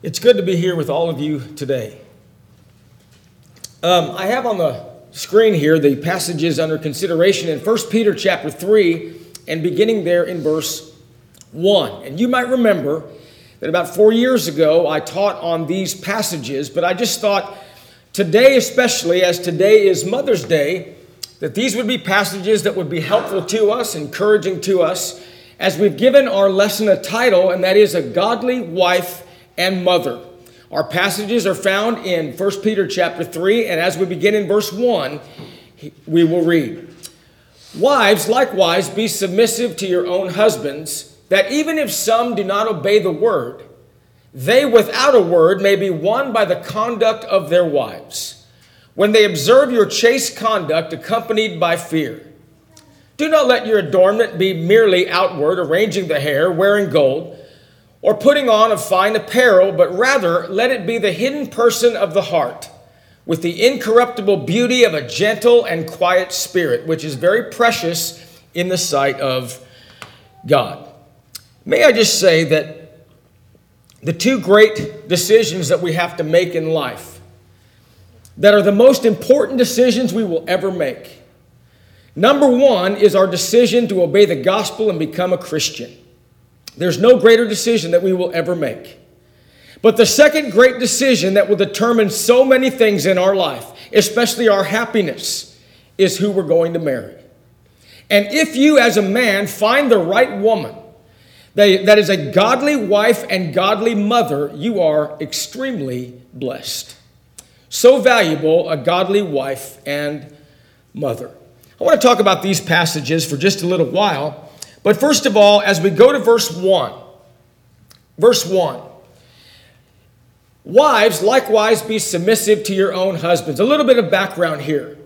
It's good to be here with all of you today. Um, I have on the screen here the passages under consideration in 1 Peter chapter 3 and beginning there in verse 1. And you might remember that about four years ago I taught on these passages, but I just thought today, especially as today is Mother's Day, that these would be passages that would be helpful to us, encouraging to us, as we've given our lesson a title, and that is A Godly Wife and Mother. Our passages are found in 1 Peter chapter 3, and as we begin in verse 1, we will read Wives, likewise, be submissive to your own husbands, that even if some do not obey the word, they without a word may be won by the conduct of their wives, when they observe your chaste conduct accompanied by fear. Do not let your adornment be merely outward, arranging the hair, wearing gold, or putting on of fine apparel, but rather let it be the hidden person of the heart, with the incorruptible beauty of a gentle and quiet spirit, which is very precious in the sight of God. May I just say that the two great decisions that we have to make in life, that are the most important decisions we will ever make, Number one is our decision to obey the gospel and become a Christian. There's no greater decision that we will ever make. But the second great decision that will determine so many things in our life, especially our happiness, is who we're going to marry. And if you, as a man, find the right woman that is a godly wife and godly mother, you are extremely blessed. So valuable, a godly wife and mother. I want to talk about these passages for just a little while. But first of all, as we go to verse 1, verse 1. Wives, likewise, be submissive to your own husbands. A little bit of background here.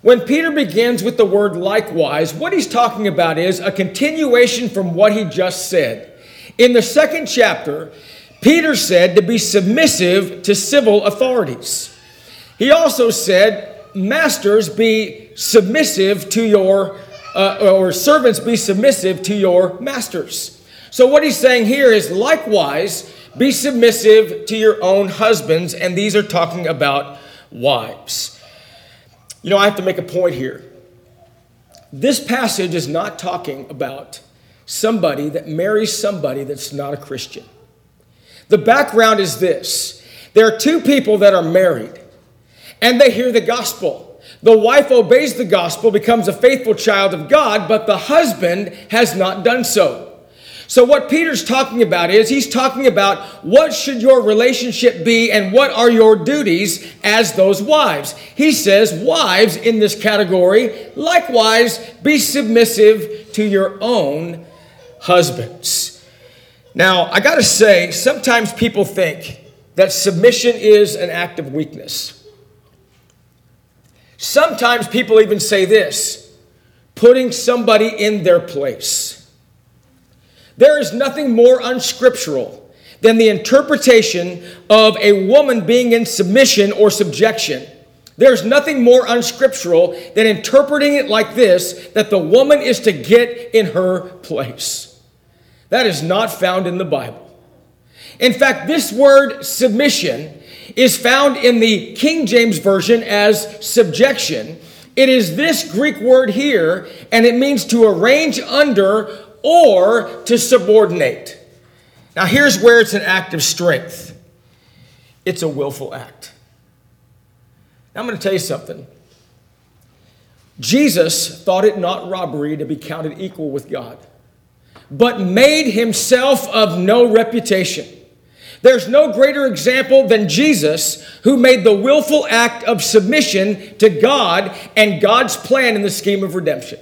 When Peter begins with the word likewise, what he's talking about is a continuation from what he just said. In the second chapter, Peter said to be submissive to civil authorities. He also said masters be submissive to your, uh, or servants be submissive to your masters. So, what he's saying here is likewise, be submissive to your own husbands, and these are talking about wives. You know, I have to make a point here. This passage is not talking about somebody that marries somebody that's not a Christian. The background is this there are two people that are married and they hear the gospel. The wife obeys the gospel, becomes a faithful child of God, but the husband has not done so. So, what Peter's talking about is he's talking about what should your relationship be and what are your duties as those wives. He says, Wives in this category, likewise be submissive to your own husbands. Now, I got to say, sometimes people think that submission is an act of weakness. Sometimes people even say this putting somebody in their place. There is nothing more unscriptural than the interpretation of a woman being in submission or subjection. There's nothing more unscriptural than interpreting it like this that the woman is to get in her place. That is not found in the Bible. In fact, this word submission is found in the King James Version as subjection. It is this Greek word here, and it means to arrange under or to subordinate. Now, here's where it's an act of strength it's a willful act. Now, I'm going to tell you something. Jesus thought it not robbery to be counted equal with God, but made himself of no reputation there's no greater example than Jesus, who made the willful act of submission to God and God's plan in the scheme of redemption.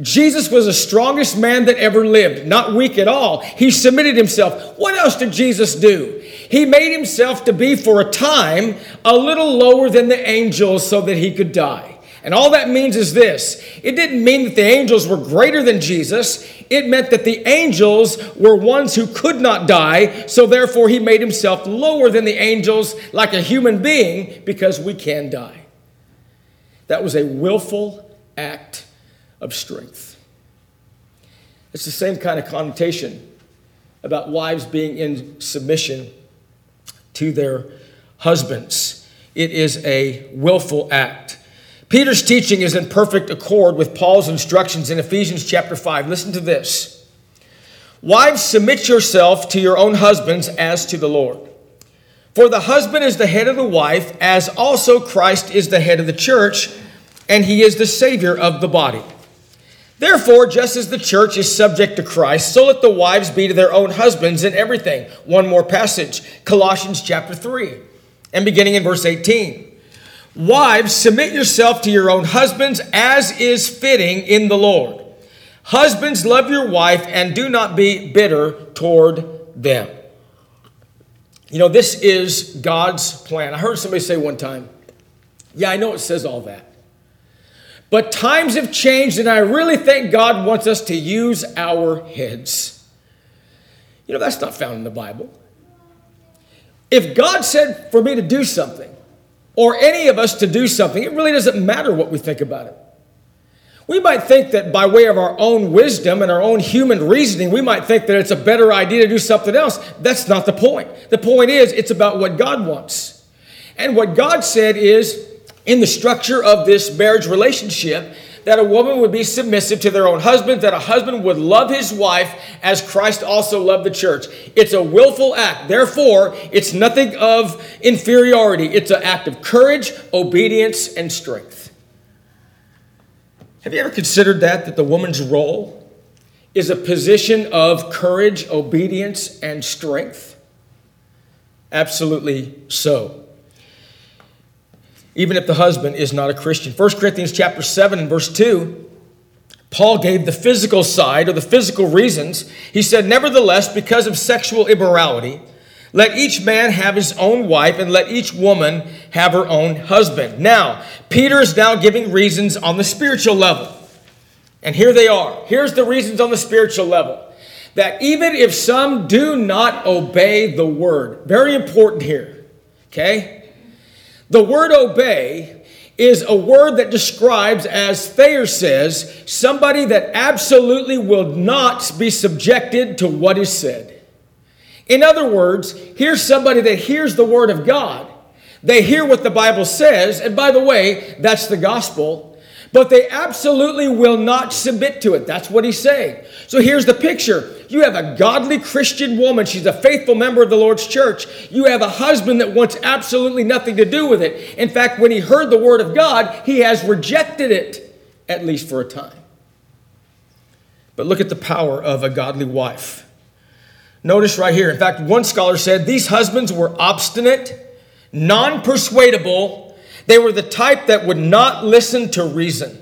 Jesus was the strongest man that ever lived, not weak at all. He submitted himself. What else did Jesus do? He made himself to be for a time a little lower than the angels so that he could die. And all that means is this it didn't mean that the angels were greater than Jesus, it meant that the angels were ones who could not die, so therefore he made himself lower than the angels like a human being because we can die. That was a willful act of strength. It's the same kind of connotation about wives being in submission to their husbands. It is a willful act. Peter's teaching is in perfect accord with Paul's instructions in Ephesians chapter 5. Listen to this. Wives, submit yourself to your own husbands as to the Lord. For the husband is the head of the wife, as also Christ is the head of the church, and he is the Savior of the body. Therefore, just as the church is subject to Christ, so let the wives be to their own husbands in everything. One more passage, Colossians chapter 3, and beginning in verse 18. Wives, submit yourself to your own husbands as is fitting in the Lord. Husbands, love your wife and do not be bitter toward them. You know, this is God's plan. I heard somebody say one time, Yeah, I know it says all that. But times have changed, and I really think God wants us to use our heads. You know, that's not found in the Bible. If God said for me to do something, or any of us to do something, it really doesn't matter what we think about it. We might think that by way of our own wisdom and our own human reasoning, we might think that it's a better idea to do something else. That's not the point. The point is, it's about what God wants. And what God said is, in the structure of this marriage relationship, that a woman would be submissive to their own husband, that a husband would love his wife as Christ also loved the church. It's a willful act. Therefore, it's nothing of inferiority, it's an act of courage, obedience, and strength. Have you ever considered that? That the woman's role is a position of courage, obedience, and strength? Absolutely so even if the husband is not a Christian. 1 Corinthians chapter 7 and verse 2, Paul gave the physical side or the physical reasons. He said, Nevertheless, because of sexual immorality, let each man have his own wife, and let each woman have her own husband. Now, Peter is now giving reasons on the spiritual level. And here they are. Here's the reasons on the spiritual level. That even if some do not obey the word, very important here, okay? The word obey is a word that describes, as Thayer says, somebody that absolutely will not be subjected to what is said. In other words, here's somebody that hears the word of God. They hear what the Bible says, and by the way, that's the gospel but they absolutely will not submit to it. That's what he's saying. So here's the picture you have a godly Christian woman, she's a faithful member of the Lord's church. You have a husband that wants absolutely nothing to do with it. In fact, when he heard the word of God, he has rejected it, at least for a time. But look at the power of a godly wife. Notice right here, in fact, one scholar said these husbands were obstinate, non persuadable, they were the type that would not listen to reason.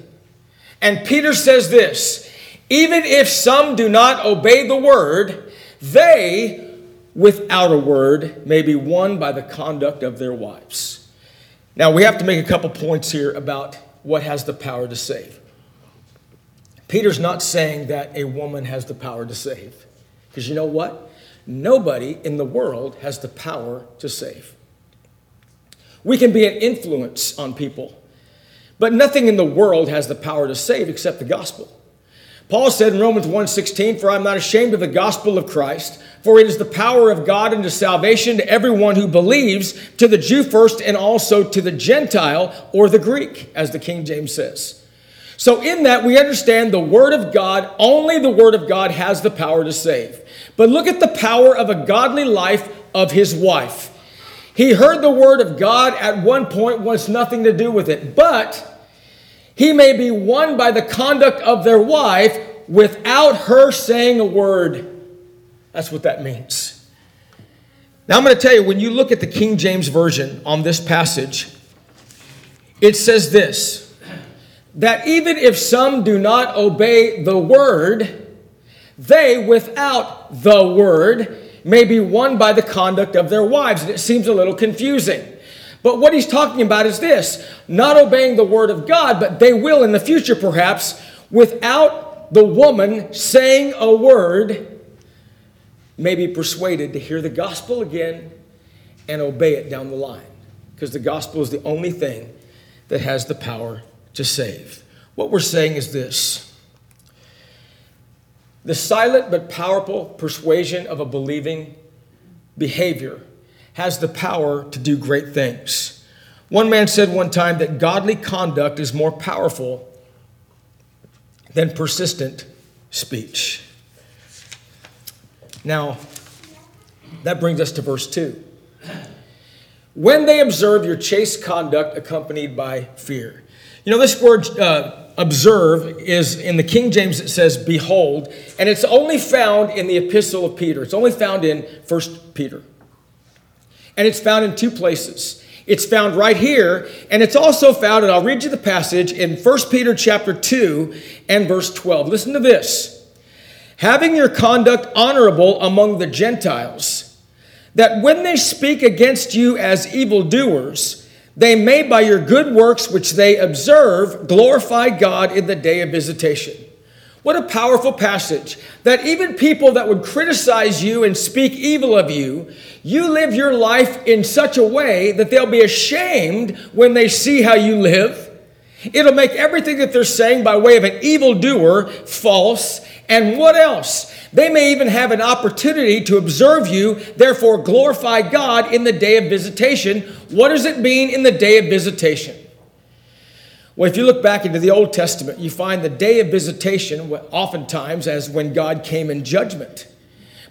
And Peter says this even if some do not obey the word, they, without a word, may be won by the conduct of their wives. Now, we have to make a couple points here about what has the power to save. Peter's not saying that a woman has the power to save. Because you know what? Nobody in the world has the power to save. We can be an influence on people, but nothing in the world has the power to save except the gospel. Paul said in Romans 1:16, "For I'm not ashamed of the gospel of Christ, for it is the power of God unto salvation to everyone who believes, to the Jew first and also to the Gentile or the Greek," as the King James says. So in that we understand the word of God, only the word of God has the power to save. But look at the power of a godly life of his wife. He heard the word of God at one point, wants nothing to do with it. But he may be won by the conduct of their wife without her saying a word. That's what that means. Now, I'm going to tell you, when you look at the King James Version on this passage, it says this that even if some do not obey the word, they, without the word, may be won by the conduct of their wives. And it seems a little confusing. But what he's talking about is this not obeying the word of God, but they will in the future perhaps, without the woman saying a word, may be persuaded to hear the gospel again and obey it down the line. Because the gospel is the only thing that has the power to save. What we're saying is this the silent but powerful persuasion of a believing behavior has the power to do great things. One man said one time that godly conduct is more powerful than persistent speech. Now, that brings us to verse 2. When they observe your chaste conduct accompanied by fear. You know, this word uh, observe is in the King James, it says behold, and it's only found in the epistle of Peter. It's only found in First Peter. And it's found in two places. It's found right here, and it's also found, and I'll read you the passage in 1 Peter chapter 2 and verse 12. Listen to this. Having your conduct honorable among the Gentiles, that when they speak against you as evildoers, they may by your good works which they observe glorify God in the day of visitation. What a powerful passage that even people that would criticize you and speak evil of you, you live your life in such a way that they'll be ashamed when they see how you live. It'll make everything that they're saying by way of an evildoer false. And what else? They may even have an opportunity to observe you, therefore glorify God in the day of visitation. What does it mean in the day of visitation? Well, if you look back into the Old Testament, you find the day of visitation oftentimes as when God came in judgment.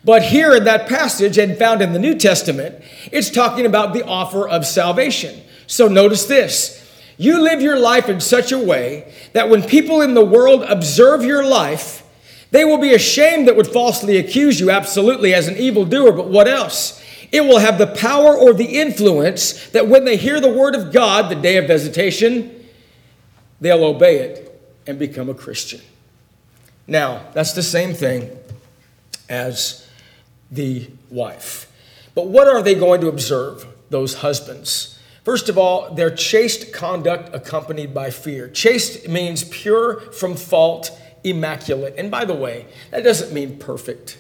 But here in that passage and found in the New Testament, it's talking about the offer of salvation. So notice this. You live your life in such a way that when people in the world observe your life, they will be ashamed that would falsely accuse you absolutely as an evildoer, but what else? It will have the power or the influence that when they hear the word of God, the day of visitation, they'll obey it and become a Christian. Now, that's the same thing as the wife. But what are they going to observe, those husbands? First of all, their chaste conduct accompanied by fear. Chaste means pure from fault, immaculate. And by the way, that doesn't mean perfect.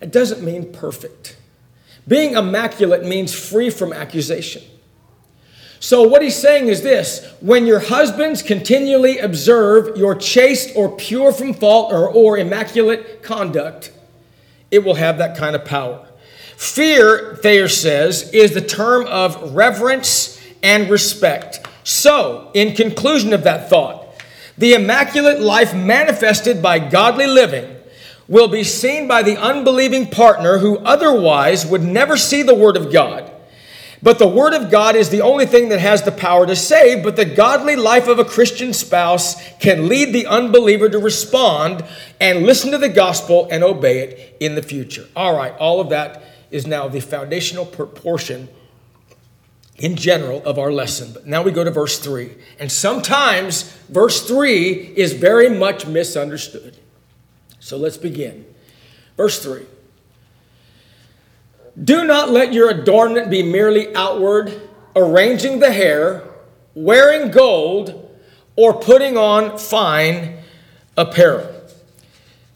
It doesn't mean perfect. Being immaculate means free from accusation. So, what he's saying is this when your husbands continually observe your chaste or pure from fault or, or immaculate conduct, it will have that kind of power. Fear, Thayer says, is the term of reverence and respect. So, in conclusion of that thought, the immaculate life manifested by godly living will be seen by the unbelieving partner who otherwise would never see the Word of God but the Word of God is the only thing that has the power to save, but the godly life of a Christian spouse can lead the unbeliever to respond and listen to the gospel and obey it in the future. All right, all of that is now the foundational portion in general of our lesson. But now we go to verse 3. And sometimes verse 3 is very much misunderstood. So let's begin. Verse 3. Do not let your adornment be merely outward, arranging the hair, wearing gold, or putting on fine apparel.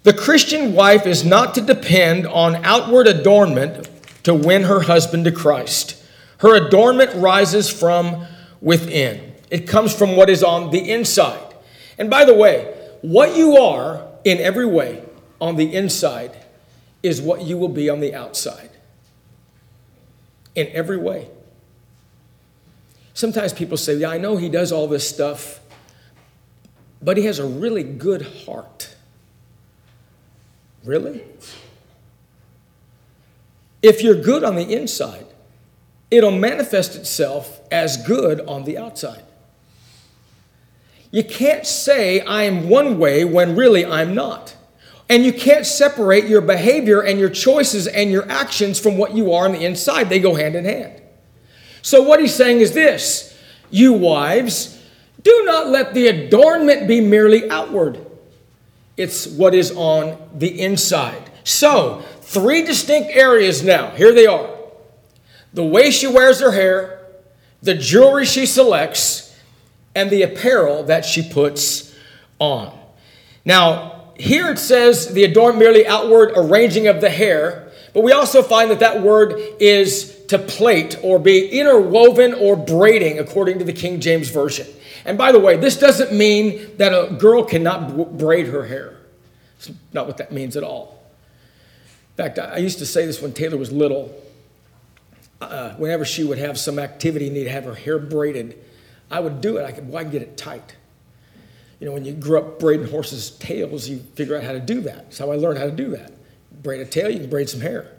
The Christian wife is not to depend on outward adornment to win her husband to Christ. Her adornment rises from within, it comes from what is on the inside. And by the way, what you are in every way on the inside is what you will be on the outside in every way. Sometimes people say, Yeah, I know he does all this stuff, but he has a really good heart. Really? If you're good on the inside, it'll manifest itself as good on the outside. You can't say I am one way when really I'm not. And you can't separate your behavior and your choices and your actions from what you are on the inside. They go hand in hand. So, what he's saying is this You wives, do not let the adornment be merely outward, it's what is on the inside. So, three distinct areas now. Here they are the way she wears her hair, the jewelry she selects, and the apparel that she puts on. Now, here it says the adorn merely outward arranging of the hair, but we also find that that word is to plait or be interwoven or braiding, according to the King James Version. And by the way, this doesn't mean that a girl cannot braid her hair. It's not what that means at all. In fact, I used to say this when Taylor was little. uh, whenever she would have some activity, and need to have her hair braided, I would do it. I could, well, I get it tight. You know, when you grew up braiding horses' tails, you figure out how to do that. That's how I learned how to do that. Braid a tail, you can braid some hair.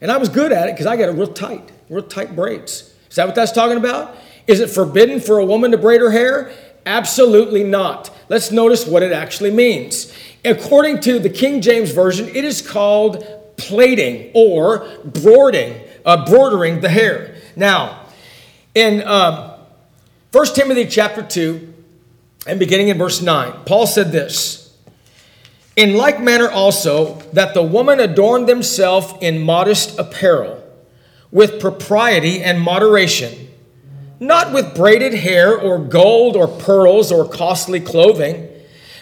And I was good at it because I got it real tight, real tight braids. Is that what that's talking about? Is it forbidden for a woman to braid her hair? Absolutely not. Let's notice what it actually means. According to the King James Version, it is called plaiting or broiding, uh, bordering the hair. Now, in um, 1 Timothy chapter 2, and beginning in verse 9, Paul said this In like manner also, that the woman adorn themselves in modest apparel, with propriety and moderation, not with braided hair or gold or pearls or costly clothing,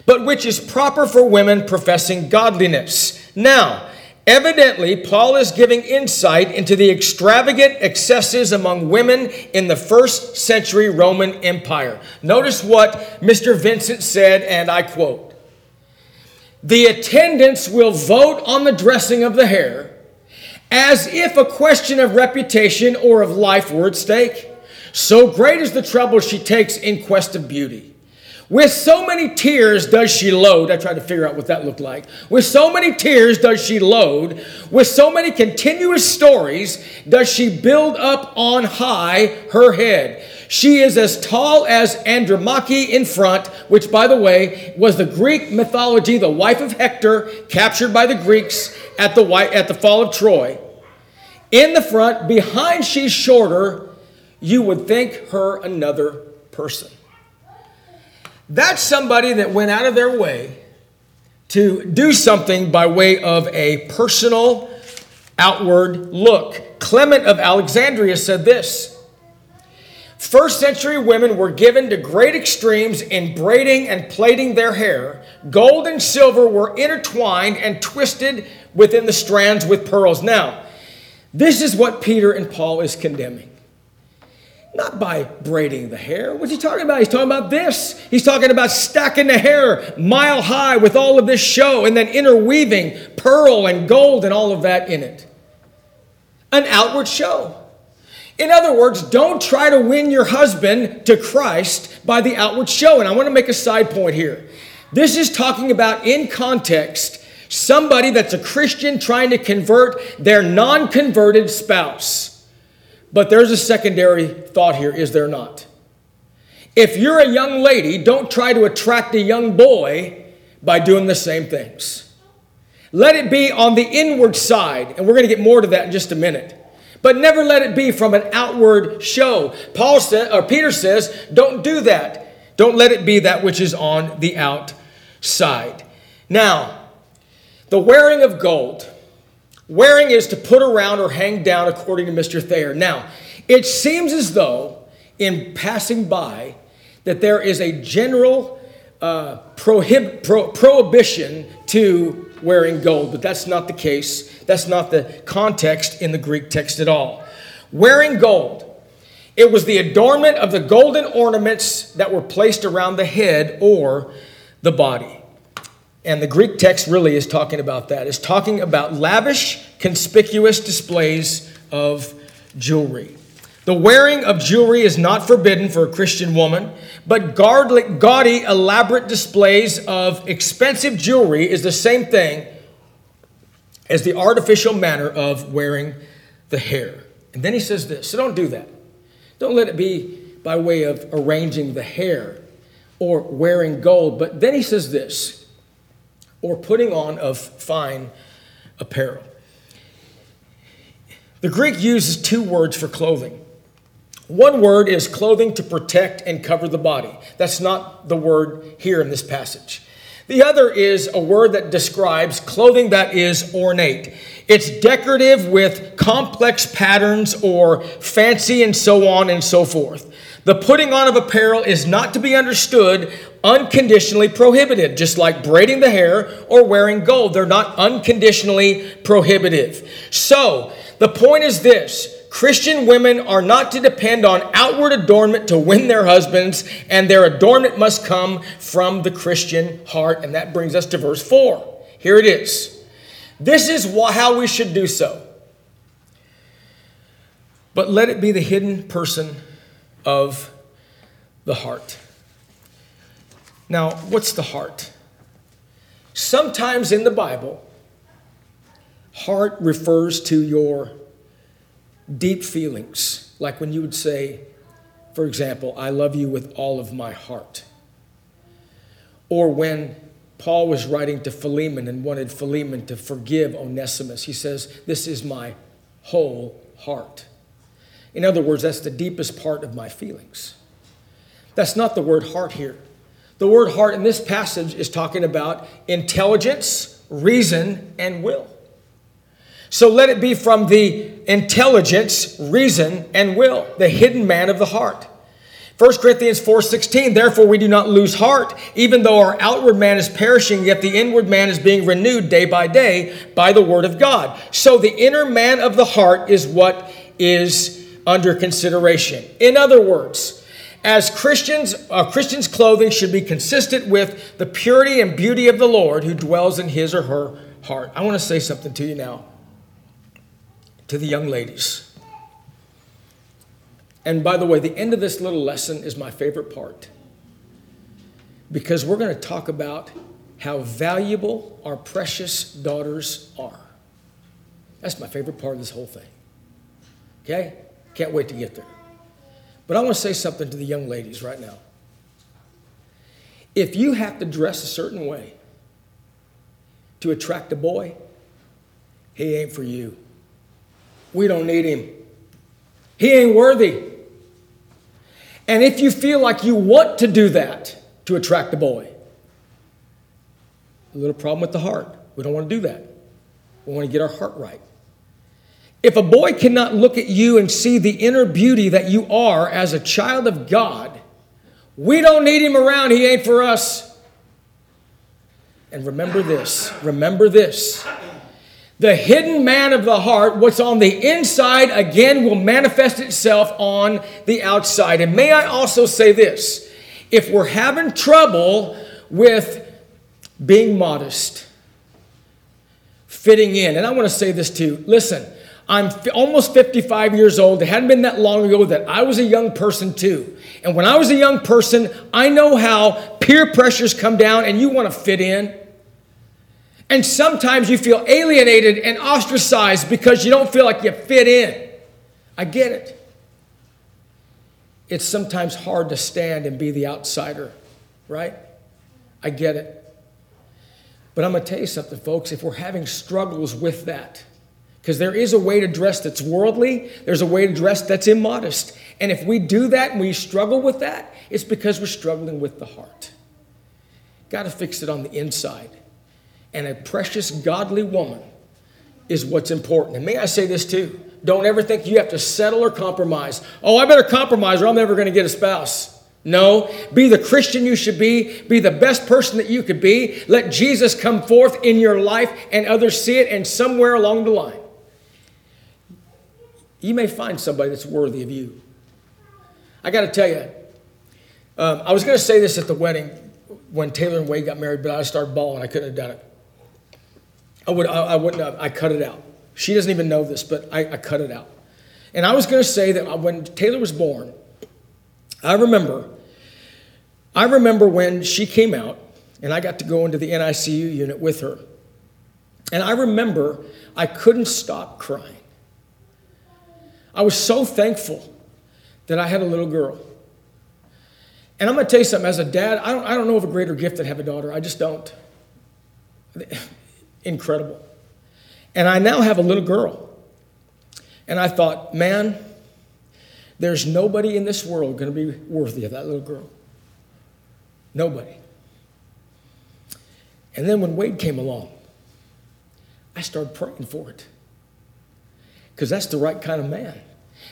but which is proper for women professing godliness. Now, Evidently, Paul is giving insight into the extravagant excesses among women in the first century Roman Empire. Notice what Mr. Vincent said, and I quote The attendants will vote on the dressing of the hair as if a question of reputation or of life were at stake. So great is the trouble she takes in quest of beauty. With so many tiers does she load. I tried to figure out what that looked like. With so many tiers does she load. With so many continuous stories does she build up on high her head. She is as tall as Andromache in front, which, by the way, was the Greek mythology, the wife of Hector, captured by the Greeks at the, at the fall of Troy. In the front, behind she's shorter, you would think her another person. That's somebody that went out of their way to do something by way of a personal outward look. Clement of Alexandria said this First century women were given to great extremes in braiding and plaiting their hair. Gold and silver were intertwined and twisted within the strands with pearls. Now, this is what Peter and Paul is condemning. Not by braiding the hair. What's he talking about? He's talking about this. He's talking about stacking the hair mile high with all of this show and then interweaving pearl and gold and all of that in it. An outward show. In other words, don't try to win your husband to Christ by the outward show. And I want to make a side point here. This is talking about, in context, somebody that's a Christian trying to convert their non converted spouse. But there's a secondary thought here, is there not? If you're a young lady, don't try to attract a young boy by doing the same things. Let it be on the inward side, and we're going to get more to that in just a minute. But never let it be from an outward show. Paul said, or Peter says, don't do that. Don't let it be that which is on the outside. Now, the wearing of gold. Wearing is to put around or hang down, according to Mr. Thayer. Now, it seems as though, in passing by, that there is a general uh, prohib- pro- prohibition to wearing gold, but that's not the case. That's not the context in the Greek text at all. Wearing gold, it was the adornment of the golden ornaments that were placed around the head or the body. And the Greek text really is talking about that. It's talking about lavish, conspicuous displays of jewelry. The wearing of jewelry is not forbidden for a Christian woman, but gaudy, elaborate displays of expensive jewelry is the same thing as the artificial manner of wearing the hair. And then he says this so don't do that. Don't let it be by way of arranging the hair or wearing gold. But then he says this or putting on of fine apparel. The Greek uses two words for clothing. One word is clothing to protect and cover the body. That's not the word here in this passage. The other is a word that describes clothing that is ornate. It's decorative with complex patterns or fancy and so on and so forth. The putting on of apparel is not to be understood unconditionally prohibited, just like braiding the hair or wearing gold. They're not unconditionally prohibitive. So, the point is this Christian women are not to depend on outward adornment to win their husbands, and their adornment must come from the Christian heart. And that brings us to verse 4. Here it is. This is how we should do so. but let it be the hidden person of the heart. Now, what's the heart? Sometimes in the Bible, heart refers to your deep feelings, like when you would say, for example, I love you with all of my heart. Or when Paul was writing to Philemon and wanted Philemon to forgive Onesimus, he says, This is my whole heart. In other words, that's the deepest part of my feelings. That's not the word heart here. The word heart in this passage is talking about intelligence, reason, and will. So let it be from the intelligence, reason, and will, the hidden man of the heart. 1 Corinthians 4:16 Therefore we do not lose heart even though our outward man is perishing yet the inward man is being renewed day by day by the word of God. So the inner man of the heart is what is under consideration. In other words, as Christians, a Christian's clothing should be consistent with the purity and beauty of the Lord who dwells in his or her heart. I want to say something to you now to the young ladies. And by the way, the end of this little lesson is my favorite part because we're going to talk about how valuable our precious daughters are. That's my favorite part of this whole thing. Okay? Can't wait to get there. But I want to say something to the young ladies right now. If you have to dress a certain way to attract a boy, he ain't for you. We don't need him. He ain't worthy. And if you feel like you want to do that to attract a boy, a little problem with the heart. We don't want to do that. We want to get our heart right. If a boy cannot look at you and see the inner beauty that you are as a child of God, we don't need him around. He ain't for us. And remember this remember this the hidden man of the heart, what's on the inside, again will manifest itself on the outside. And may I also say this if we're having trouble with being modest, fitting in, and I want to say this too listen, I'm almost 55 years old. It hadn't been that long ago that I was a young person too. And when I was a young person, I know how peer pressures come down and you want to fit in. And sometimes you feel alienated and ostracized because you don't feel like you fit in. I get it. It's sometimes hard to stand and be the outsider, right? I get it. But I'm going to tell you something, folks. If we're having struggles with that, because there is a way to dress that's worldly, there's a way to dress that's immodest. And if we do that and we struggle with that, it's because we're struggling with the heart. Got to fix it on the inside and a precious godly woman is what's important. And may I say this too? Don't ever think you have to settle or compromise. Oh, I better compromise or I'm never going to get a spouse. No, be the Christian you should be. Be the best person that you could be. Let Jesus come forth in your life and others see it, and somewhere along the line, you may find somebody that's worthy of you. I got to tell you, um, I was going to say this at the wedding when Taylor and Wade got married, but I started bawling. I couldn't have done it. I would I, I wouldn't have, I cut it out. She doesn't even know this, but I, I cut it out. And I was going to say that when Taylor was born, I remember, I remember when she came out and I got to go into the NICU unit with her. And I remember I couldn't stop crying. I was so thankful that I had a little girl. And I'm going to tell you something as a dad, I don't, I don't know of a greater gift than have a daughter. I just don't incredible. And I now have a little girl. And I thought, man, there's nobody in this world going to be worthy of that little girl. Nobody. And then when Wade came along, I started praying for it. Because that's the right kind of man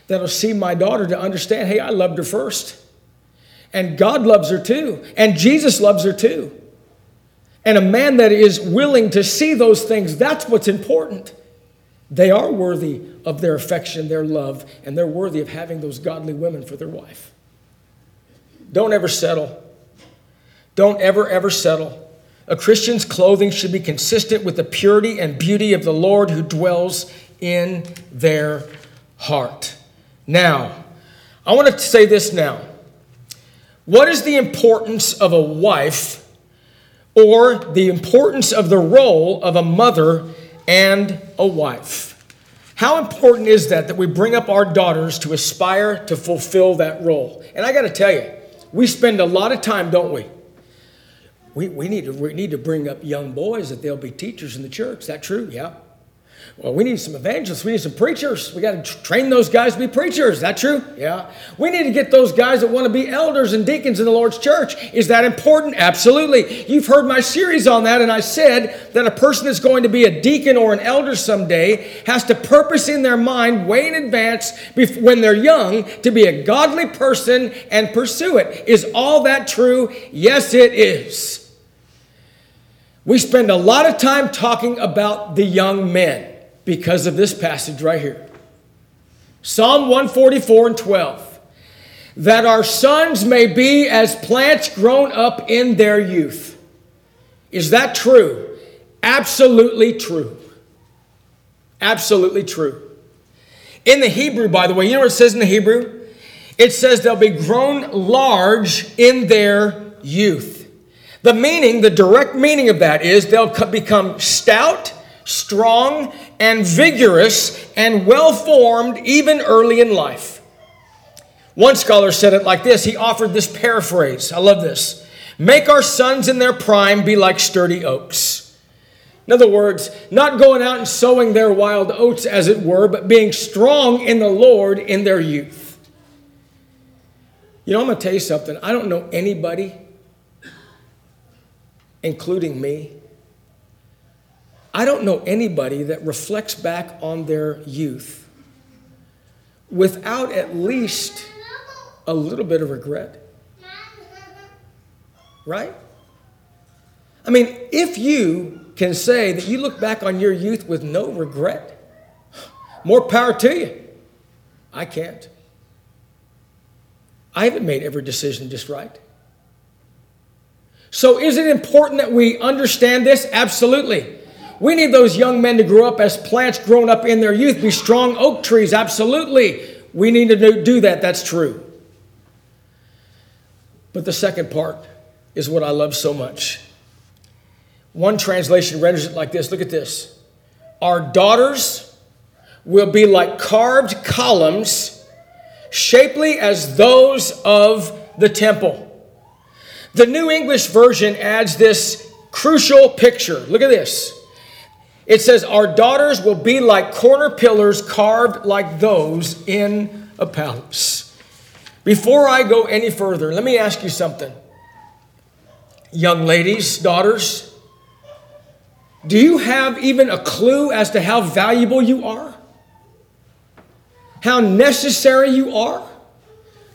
that'll see my daughter to understand hey, I loved her first. And God loves her too. And Jesus loves her too and a man that is willing to see those things, that's what's important. They are worthy of their affection, their love, and they're worthy of having those godly women for their wife. Don't ever settle. Don't ever, ever settle. A Christian's clothing should be consistent with the purity and beauty of the Lord who dwells in their heart. Now, I want to say this now. What is the importance of a wife or the importance of the role of a mother and a wife? How important is that that we bring up our daughters to aspire to fulfill that role? And I got to tell you, we spend a lot of time, don't we? We, we, need to, we need to bring up young boys that they'll be teachers in the church. Is that true? Yeah. Well, we need some evangelists. We need some preachers. We got to train those guys to be preachers. Is that true? Yeah. We need to get those guys that want to be elders and deacons in the Lord's church. Is that important? Absolutely. You've heard my series on that, and I said that a person that's going to be a deacon or an elder someday has to purpose in their mind way in advance when they're young to be a godly person and pursue it. Is all that true? Yes, it is. We spend a lot of time talking about the young men because of this passage right here. Psalm 144 and 12. That our sons may be as plants grown up in their youth. Is that true? Absolutely true. Absolutely true. In the Hebrew, by the way, you know what it says in the Hebrew? It says they'll be grown large in their youth. The meaning, the direct meaning of that is they'll become stout, strong, and vigorous and well formed even early in life. One scholar said it like this he offered this paraphrase. I love this. Make our sons in their prime be like sturdy oaks. In other words, not going out and sowing their wild oats, as it were, but being strong in the Lord in their youth. You know, I'm going to tell you something. I don't know anybody, including me, I don't know anybody that reflects back on their youth without at least a little bit of regret. Right? I mean, if you can say that you look back on your youth with no regret, more power to you. I can't. I haven't made every decision just right. So, is it important that we understand this? Absolutely. We need those young men to grow up as plants grown up in their youth, be strong oak trees. Absolutely. We need to do that. That's true. But the second part is what I love so much. One translation renders it like this look at this. Our daughters will be like carved columns, shapely as those of the temple. The New English Version adds this crucial picture. Look at this. It says, Our daughters will be like corner pillars carved like those in a palace. Before I go any further, let me ask you something. Young ladies, daughters, do you have even a clue as to how valuable you are? How necessary you are?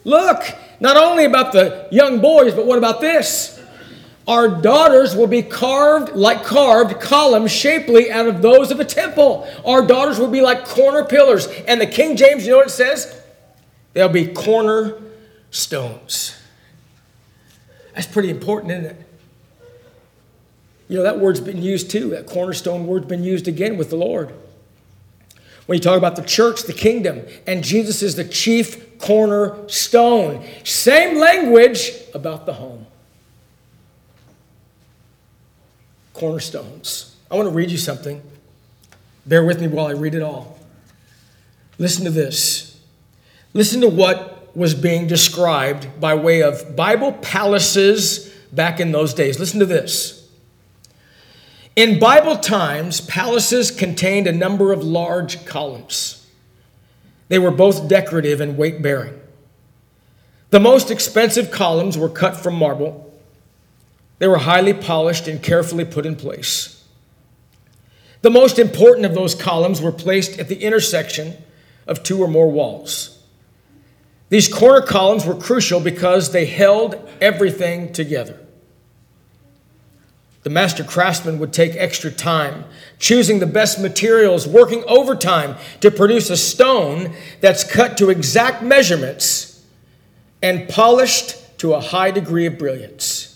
Look, not only about the young boys, but what about this? Our daughters will be carved like carved columns shapely out of those of a temple. Our daughters will be like corner pillars. And the King James, you know what it says? They'll be corner stones. That's pretty important, isn't it? You know, that word's been used too. That cornerstone word's been used again with the Lord. When you talk about the church, the kingdom, and Jesus is the chief cornerstone. Same language about the home. Cornerstones. I want to read you something. Bear with me while I read it all. Listen to this. Listen to what was being described by way of Bible palaces back in those days. Listen to this. In Bible times, palaces contained a number of large columns. They were both decorative and weight bearing. The most expensive columns were cut from marble they were highly polished and carefully put in place. The most important of those columns were placed at the intersection of two or more walls. These corner columns were crucial because they held everything together. The master craftsman would take extra time, choosing the best materials, working overtime to produce a stone that's cut to exact measurements and polished to a high degree of brilliance.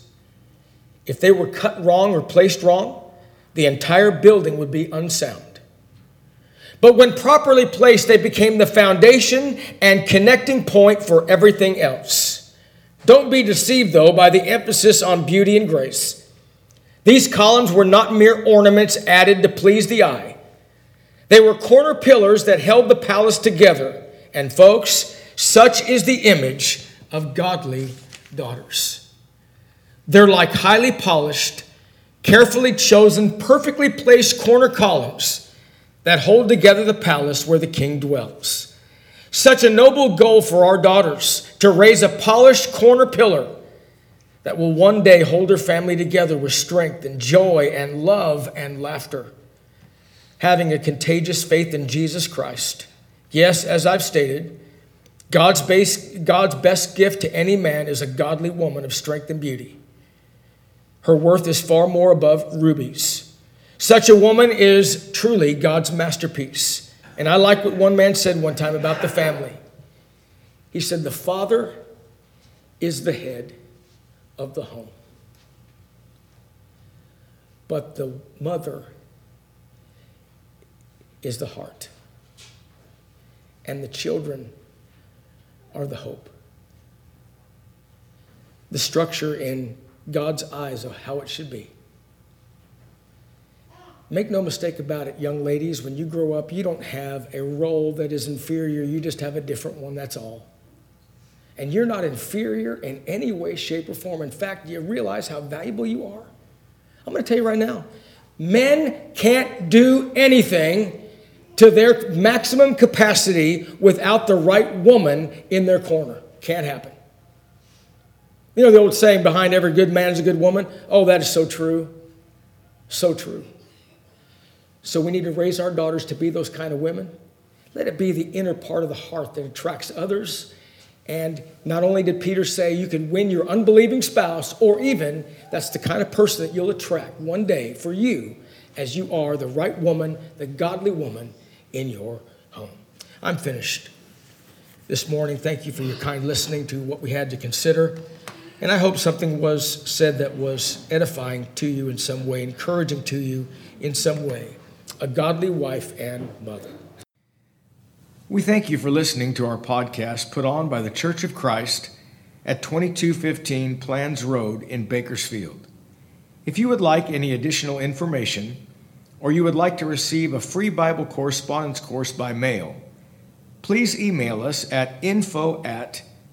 If they were cut wrong or placed wrong, the entire building would be unsound. But when properly placed, they became the foundation and connecting point for everything else. Don't be deceived, though, by the emphasis on beauty and grace. These columns were not mere ornaments added to please the eye. They were corner pillars that held the palace together. And, folks, such is the image of godly daughters. They're like highly polished, carefully chosen, perfectly placed corner columns that hold together the palace where the king dwells. Such a noble goal for our daughters to raise a polished corner pillar that will one day hold her family together with strength and joy and love and laughter. Having a contagious faith in Jesus Christ. Yes, as I've stated, God's, base, God's best gift to any man is a godly woman of strength and beauty. Her worth is far more above rubies. Such a woman is truly God's masterpiece. And I like what one man said one time about the family. He said, The father is the head of the home, but the mother is the heart, and the children are the hope. The structure in God's eyes of how it should be. Make no mistake about it, young ladies, when you grow up, you don't have a role that is inferior, you just have a different one, that's all. And you're not inferior in any way, shape, or form. In fact, you realize how valuable you are. I'm going to tell you right now men can't do anything to their maximum capacity without the right woman in their corner. Can't happen. You know the old saying, behind every good man is a good woman? Oh, that is so true. So true. So we need to raise our daughters to be those kind of women. Let it be the inner part of the heart that attracts others. And not only did Peter say you can win your unbelieving spouse, or even that's the kind of person that you'll attract one day for you as you are the right woman, the godly woman in your home. I'm finished this morning. Thank you for your kind listening to what we had to consider. And I hope something was said that was edifying to you in some way, encouraging to you in some way. A godly wife and mother. We thank you for listening to our podcast put on by the Church of Christ at 2215 Planz Road in Bakersfield. If you would like any additional information, or you would like to receive a free Bible correspondence course by mail, please email us at info at